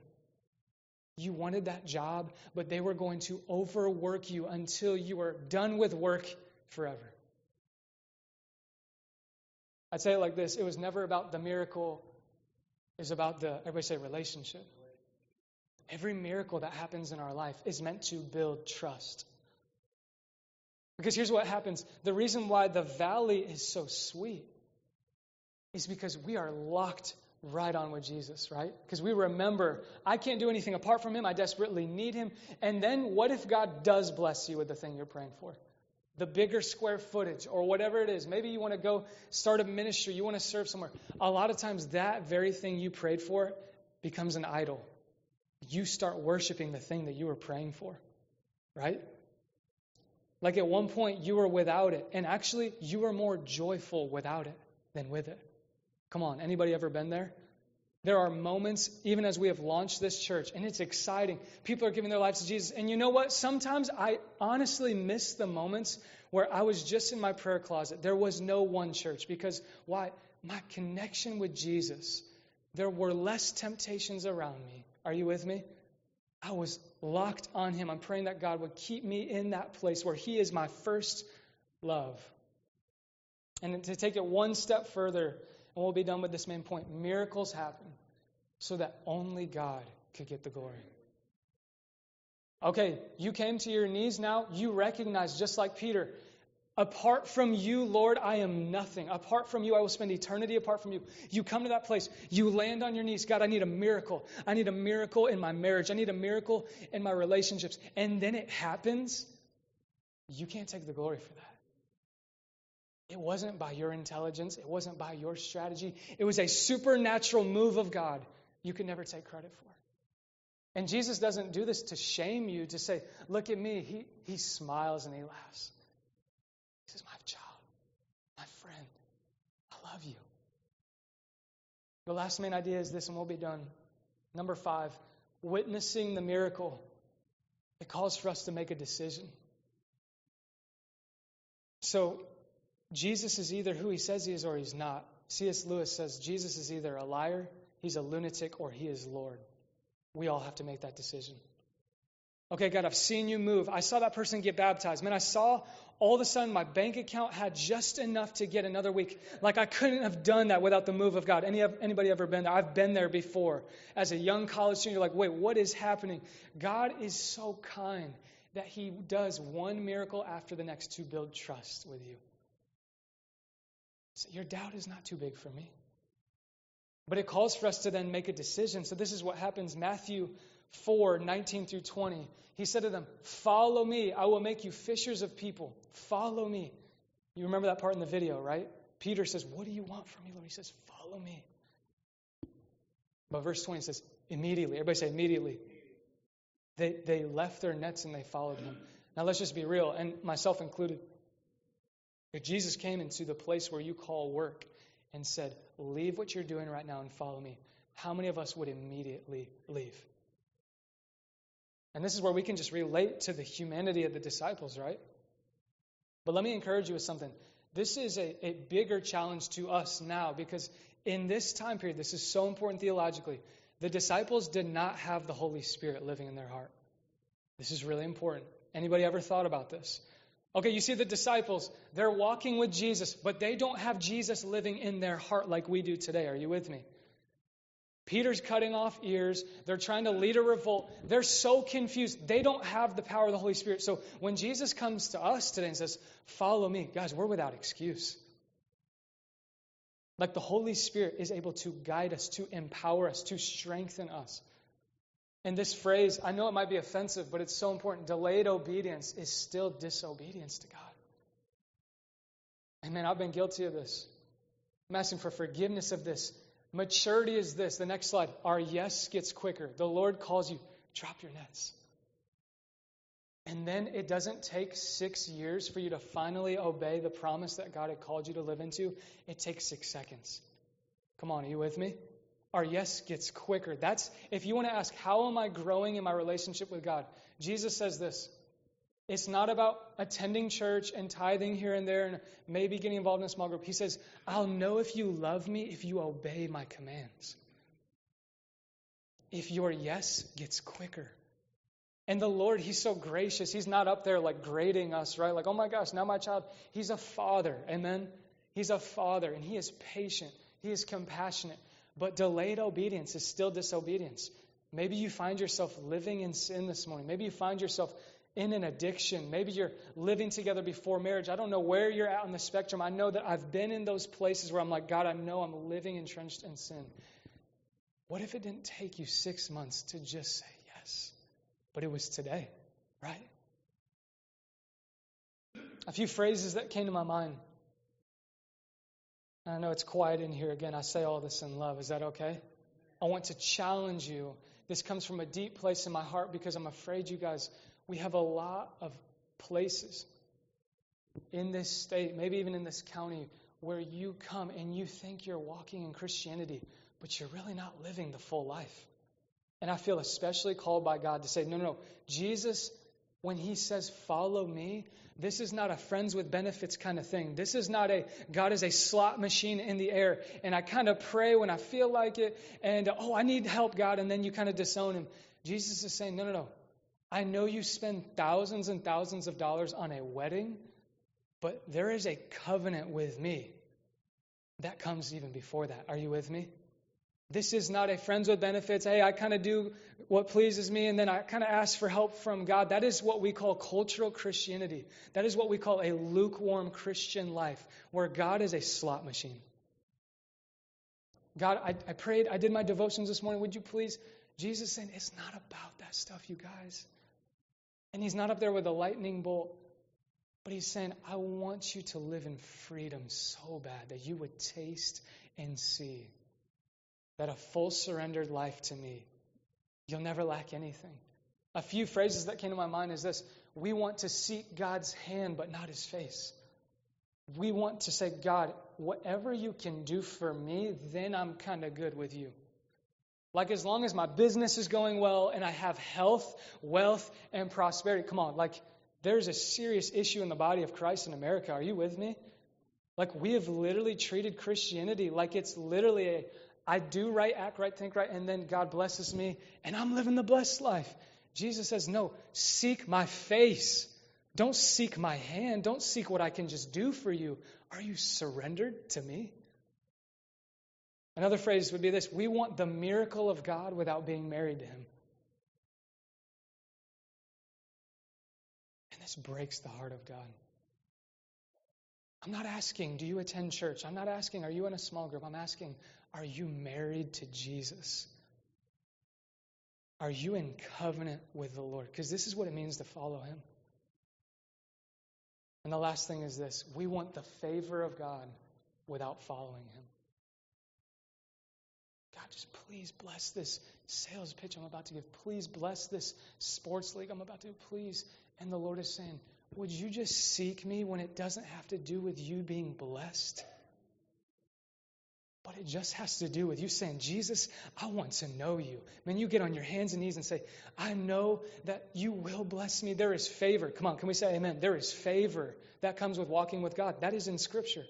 You wanted that job, but they were going to overwork you until you were done with work forever. I'd say it like this it was never about the miracle, it was about the, everybody say, relationship. Every miracle that happens in our life is meant to build trust. Because here's what happens the reason why the valley is so sweet is because we are locked right on with Jesus, right? Because we remember, I can't do anything apart from Him. I desperately need Him. And then what if God does bless you with the thing you're praying for? The bigger square footage or whatever it is. Maybe you want to go start a ministry, you want to serve somewhere. A lot of times, that very thing you prayed for becomes an idol. You start worshiping the thing that you were praying for, right? Like at one point, you were without it, and actually, you were more joyful without it than with it. Come on, anybody ever been there? There are moments, even as we have launched this church, and it's exciting. People are giving their lives to Jesus. And you know what? Sometimes I honestly miss the moments where I was just in my prayer closet. There was no one church. Because why? My connection with Jesus, there were less temptations around me. Are you with me? I was locked on Him. I'm praying that God would keep me in that place where He is my first love. And to take it one step further, and we'll be done with this main point miracles happen so that only God could get the glory. Okay, you came to your knees now. You recognize, just like Peter, Apart from you, Lord, I am nothing. Apart from you, I will spend eternity apart from you. You come to that place, you land on your knees. God, I need a miracle. I need a miracle in my marriage. I need a miracle in my relationships. And then it happens. You can't take the glory for that. It wasn't by your intelligence, it wasn't by your strategy. It was a supernatural move of God you can never take credit for. And Jesus doesn't do this to shame you, to say, Look at me. He, he smiles and he laughs. He says, My child, my friend, I love you. The last main idea is this, and we'll be done. Number five, witnessing the miracle. It calls for us to make a decision. So, Jesus is either who he says he is or he's not. C.S. Lewis says Jesus is either a liar, he's a lunatic, or he is Lord. We all have to make that decision. Okay, God, I've seen you move. I saw that person get baptized. Man, I saw all of a sudden my bank account had just enough to get another week. Like I couldn't have done that without the move of God. Any, anybody ever been there? I've been there before. As a young college student, you're like, wait, what is happening? God is so kind that He does one miracle after the next to build trust with you. So your doubt is not too big for me. But it calls for us to then make a decision. So this is what happens. Matthew 4 19 through 20. He said to them, Follow me. I will make you fishers of people. Follow me. You remember that part in the video, right? Peter says, What do you want from me, Lord? He says, Follow me. But verse 20 says, Immediately. Everybody say, Immediately. They, they left their nets and they followed him. Now let's just be real, and myself included. If Jesus came into the place where you call work and said, Leave what you're doing right now and follow me, how many of us would immediately leave? And this is where we can just relate to the humanity of the disciples, right? But let me encourage you with something. This is a, a bigger challenge to us now because in this time period, this is so important theologically. The disciples did not have the Holy Spirit living in their heart. This is really important. Anybody ever thought about this? Okay, you see the disciples, they're walking with Jesus, but they don't have Jesus living in their heart like we do today. Are you with me? Peter's cutting off ears. They're trying to lead a revolt. They're so confused. They don't have the power of the Holy Spirit. So when Jesus comes to us today and says, Follow me, guys, we're without excuse. Like the Holy Spirit is able to guide us, to empower us, to strengthen us. And this phrase, I know it might be offensive, but it's so important. Delayed obedience is still disobedience to God. And man, I've been guilty of this. I'm asking for forgiveness of this. Maturity is this. The next slide. Our yes gets quicker. The Lord calls you, drop your nets. And then it doesn't take six years for you to finally obey the promise that God had called you to live into. It takes six seconds. Come on, are you with me? Our yes gets quicker. That's if you want to ask, how am I growing in my relationship with God? Jesus says this it's not about attending church and tithing here and there and maybe getting involved in a small group. He says, I'll know if you love me if you obey my commands. if your yes gets quicker. And the Lord, He's so gracious. He's not up there like grading us, right? Like, oh my gosh, now my child. He's a father. Amen. He's a father and He is patient. He is compassionate. But delayed obedience is still disobedience. Maybe you find yourself living in sin this morning. Maybe you find yourself in an addiction. Maybe you're living together before marriage. I don't know where you're at on the spectrum. I know that I've been in those places where I'm like, God, I know I'm living entrenched in sin. What if it didn't take you six months to just say yes? But it was today, right? A few phrases that came to my mind. I know it's quiet in here. Again, I say all this in love. Is that okay? I want to challenge you. This comes from a deep place in my heart because I'm afraid you guys, we have a lot of places in this state, maybe even in this county, where you come and you think you're walking in Christianity, but you're really not living the full life. And I feel especially called by God to say, no, no, no. Jesus, when he says, follow me, this is not a friends with benefits kind of thing. This is not a God is a slot machine in the air. And I kind of pray when I feel like it. And oh, I need help, God. And then you kind of disown him. Jesus is saying, no, no, no. I know you spend thousands and thousands of dollars on a wedding, but there is a covenant with me that comes even before that. Are you with me? This is not a friends with benefits. Hey, I kind of do what pleases me and then I kind of ask for help from God. That is what we call cultural Christianity. That is what we call a lukewarm Christian life, where God is a slot machine. God, I, I prayed, I did my devotions this morning. Would you please? Jesus saying, it's not about that stuff, you guys. And he's not up there with a lightning bolt, but he's saying, I want you to live in freedom so bad that you would taste and see that a full surrendered life to me, you'll never lack anything. A few phrases that came to my mind is this We want to seek God's hand, but not his face. We want to say, God, whatever you can do for me, then I'm kind of good with you. Like, as long as my business is going well and I have health, wealth, and prosperity. Come on, like, there's a serious issue in the body of Christ in America. Are you with me? Like, we have literally treated Christianity like it's literally a, I do right, act right, think right, and then God blesses me, and I'm living the blessed life. Jesus says, No, seek my face. Don't seek my hand. Don't seek what I can just do for you. Are you surrendered to me? Another phrase would be this We want the miracle of God without being married to Him. And this breaks the heart of God. I'm not asking, do you attend church? I'm not asking, are you in a small group? I'm asking, are you married to Jesus? Are you in covenant with the Lord? Because this is what it means to follow Him. And the last thing is this we want the favor of God without following Him. God, just please bless this sales pitch I'm about to give. Please bless this sports league I'm about to do. Please. And the Lord is saying, Would you just seek me when it doesn't have to do with you being blessed? But it just has to do with you saying, Jesus, I want to know you. When you get on your hands and knees and say, I know that you will bless me. There is favor. Come on, can we say amen? There is favor that comes with walking with God. That is in Scripture.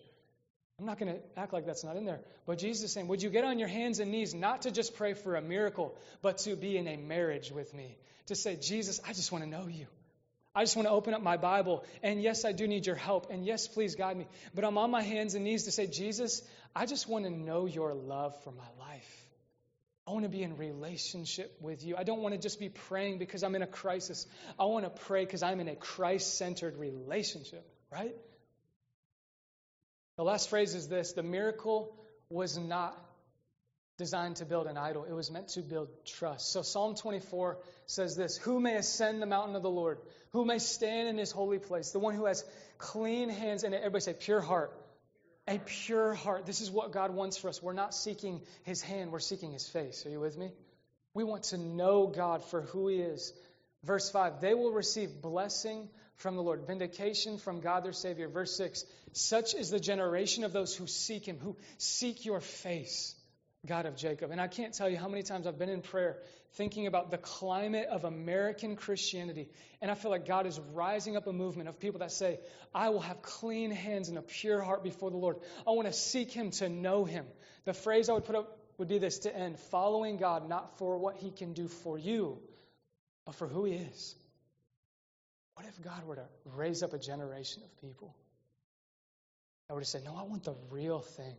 I'm not going to act like that's not in there. But Jesus is saying, Would you get on your hands and knees not to just pray for a miracle, but to be in a marriage with me? To say, Jesus, I just want to know you. I just want to open up my Bible. And yes, I do need your help. And yes, please guide me. But I'm on my hands and knees to say, Jesus, I just want to know your love for my life. I want to be in relationship with you. I don't want to just be praying because I'm in a crisis. I want to pray because I'm in a Christ centered relationship, right? The last phrase is this the miracle was not designed to build an idol, it was meant to build trust. So Psalm 24 says this Who may ascend the mountain of the Lord? Who may stand in his holy place? The one who has clean hands and everybody say, pure heart. A pure heart. This is what God wants for us. We're not seeking his hand, we're seeking his face. Are you with me? We want to know God for who he is. Verse 5 They will receive blessing from the Lord, vindication from God their Savior. Verse 6 Such is the generation of those who seek him, who seek your face. God of Jacob. And I can't tell you how many times I've been in prayer thinking about the climate of American Christianity. And I feel like God is rising up a movement of people that say, I will have clean hands and a pure heart before the Lord. I want to seek Him to know Him. The phrase I would put up would be this to end following God not for what he can do for you, but for who he is. What if God were to raise up a generation of people that were to say, No, I want the real thing.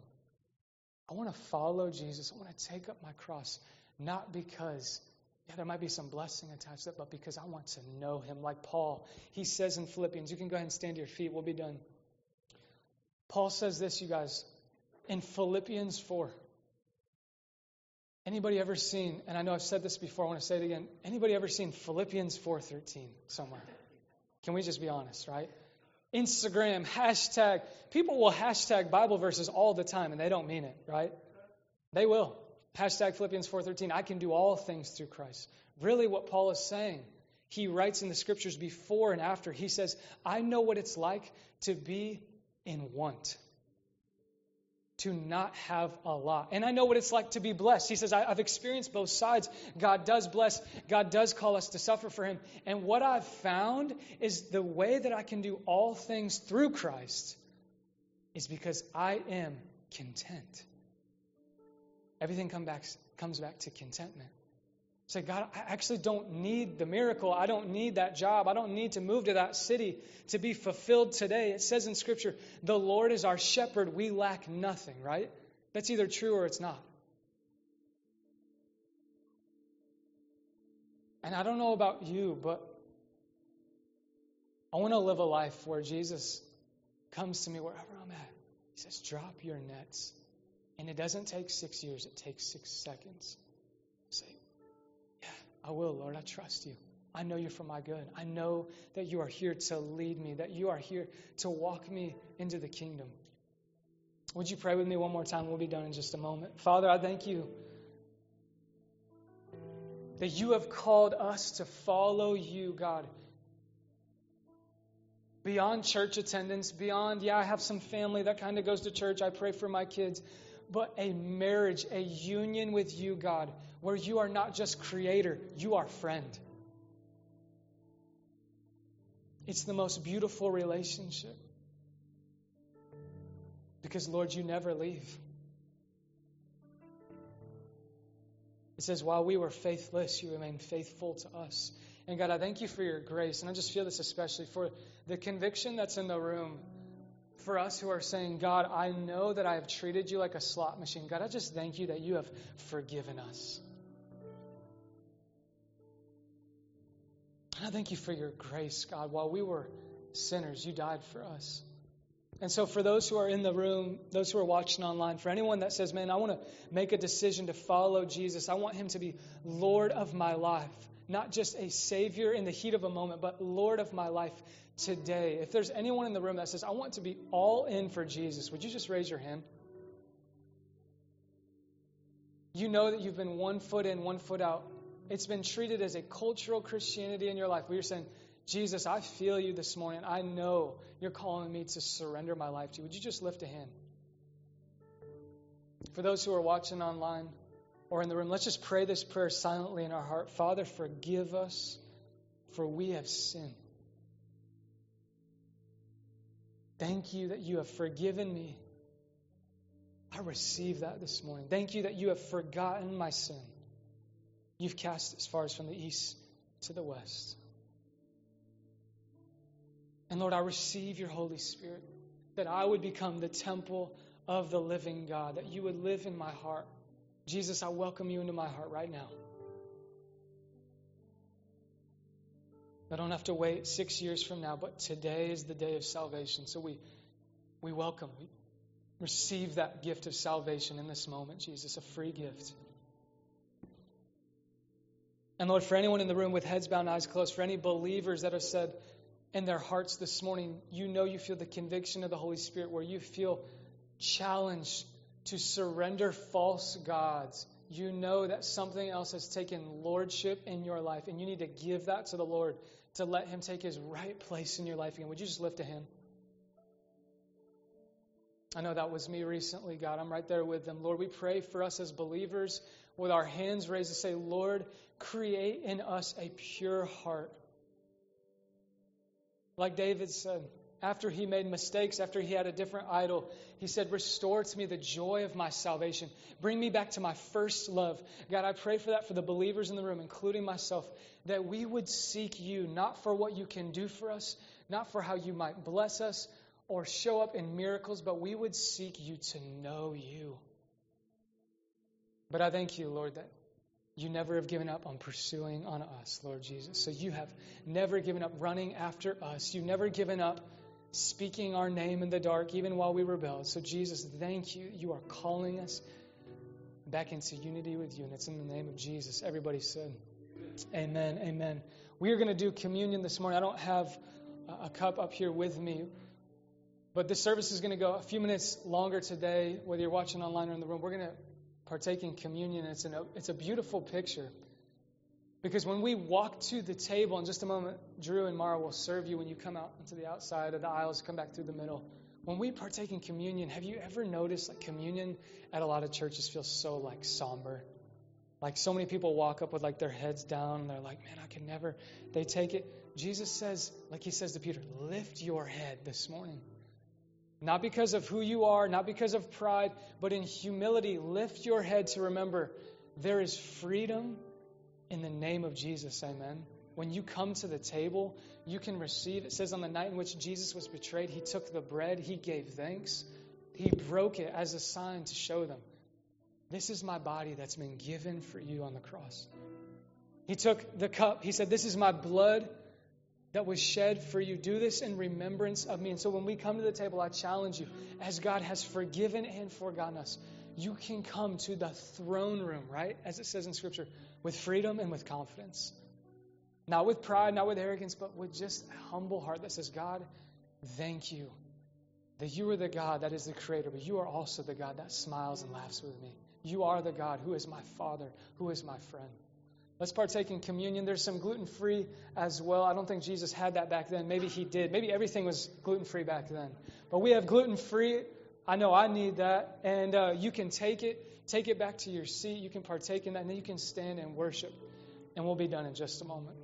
I want to follow Jesus. I want to take up my cross, not because, yeah, there might be some blessing attached to it, but because I want to know him. Like Paul, he says in Philippians, you can go ahead and stand to your feet. We'll be done. Paul says this, you guys, in Philippians 4. Anybody ever seen, and I know I've said this before, I want to say it again. Anybody ever seen Philippians 4.13 somewhere? Can we just be honest, right? Instagram, hashtag. People will hashtag Bible verses all the time and they don't mean it, right? They will. Hashtag Philippians 4.13, I can do all things through Christ. Really what Paul is saying, he writes in the scriptures before and after, he says, I know what it's like to be in want to not have a lot. And I know what it's like to be blessed. He says, I've experienced both sides. God does bless, God does call us to suffer for Him. And what I've found is the way that I can do all things through Christ is because I am content. Everything come back, comes back to contentment. Say, God, I actually don't need the miracle. I don't need that job. I don't need to move to that city to be fulfilled today. It says in Scripture, the Lord is our shepherd. We lack nothing, right? That's either true or it's not. And I don't know about you, but I want to live a life where Jesus comes to me wherever I'm at. He says, drop your nets. And it doesn't take six years, it takes six seconds. I will, Lord. I trust you. I know you're for my good. I know that you are here to lead me, that you are here to walk me into the kingdom. Would you pray with me one more time? We'll be done in just a moment. Father, I thank you that you have called us to follow you, God. Beyond church attendance, beyond, yeah, I have some family that kind of goes to church. I pray for my kids. But a marriage, a union with you, God, where you are not just creator, you are friend. It's the most beautiful relationship. Because, Lord, you never leave. It says, while we were faithless, you remained faithful to us. And God, I thank you for your grace. And I just feel this especially for the conviction that's in the room. For us who are saying, God, I know that I have treated you like a slot machine. God, I just thank you that you have forgiven us. I thank you for your grace, God. While we were sinners, you died for us. And so, for those who are in the room, those who are watching online, for anyone that says, Man, I want to make a decision to follow Jesus, I want him to be Lord of my life, not just a Savior in the heat of a moment, but Lord of my life today. If there's anyone in the room that says, I want to be all in for Jesus, would you just raise your hand? You know that you've been one foot in, one foot out it's been treated as a cultural Christianity in your life you're saying, Jesus, I feel you this morning. I know you're calling me to surrender my life to you. Would you just lift a hand? For those who are watching online or in the room, let's just pray this prayer silently in our heart. Father, forgive us, for we have sinned. Thank you that you have forgiven me. I receive that this morning. Thank you that you have forgotten my sin. You've cast as far as from the east to the west. And Lord, I receive your Holy Spirit, that I would become the temple of the living God, that you would live in my heart. Jesus, I welcome you into my heart right now. I don't have to wait six years from now, but today is the day of salvation. So we, we welcome, we receive that gift of salvation in this moment, Jesus, a free gift. And Lord, for anyone in the room with heads bowed eyes closed, for any believers that have said in their hearts this morning, you know you feel the conviction of the Holy Spirit where you feel challenged to surrender false gods. You know that something else has taken lordship in your life, and you need to give that to the Lord to let Him take His right place in your life again. Would you just lift a hand? I know that was me recently, God. I'm right there with them. Lord, we pray for us as believers with our hands raised to say, Lord, create in us a pure heart. Like David said, after he made mistakes, after he had a different idol, he said, Restore to me the joy of my salvation. Bring me back to my first love. God, I pray for that for the believers in the room, including myself, that we would seek you, not for what you can do for us, not for how you might bless us or show up in miracles, but we would seek you to know you. But I thank you, Lord, that you never have given up on pursuing on us, Lord Jesus. So you have never given up running after us. You've never given up speaking our name in the dark, even while we rebelled. So, Jesus, thank you. You are calling us back into unity with you, and it's in the name of Jesus. Everybody said, Amen. Amen. We are going to do communion this morning. I don't have a cup up here with me, but this service is going to go a few minutes longer today, whether you're watching online or in the room. We're going to partake in communion. It's, an, it's a beautiful picture. Because when we walk to the table, in just a moment, Drew and Mara will serve you when you come out into the outside of the aisles, come back through the middle. When we partake in communion, have you ever noticed like communion at a lot of churches feels so like somber? Like so many people walk up with like their heads down and they're like, man, I can never. They take it. Jesus says, like he says to Peter, lift your head this morning. Not because of who you are, not because of pride, but in humility, lift your head to remember there is freedom in the name of Jesus. Amen. When you come to the table, you can receive. It says on the night in which Jesus was betrayed, he took the bread, he gave thanks, he broke it as a sign to show them, This is my body that's been given for you on the cross. He took the cup, he said, This is my blood that was shed for you. Do this in remembrance of me. And so when we come to the table, I challenge you, as God has forgiven and forgotten us, you can come to the throne room, right? As it says in Scripture, with freedom and with confidence. Not with pride, not with arrogance, but with just a humble heart that says, God, thank you that you are the God that is the creator, but you are also the God that smiles and laughs with me. You are the God who is my Father, who is my friend. Let's partake in communion. There's some gluten free as well. I don't think Jesus had that back then. Maybe he did. Maybe everything was gluten free back then. But we have gluten free. I know I need that. And uh, you can take it, take it back to your seat. You can partake in that, and then you can stand and worship. And we'll be done in just a moment.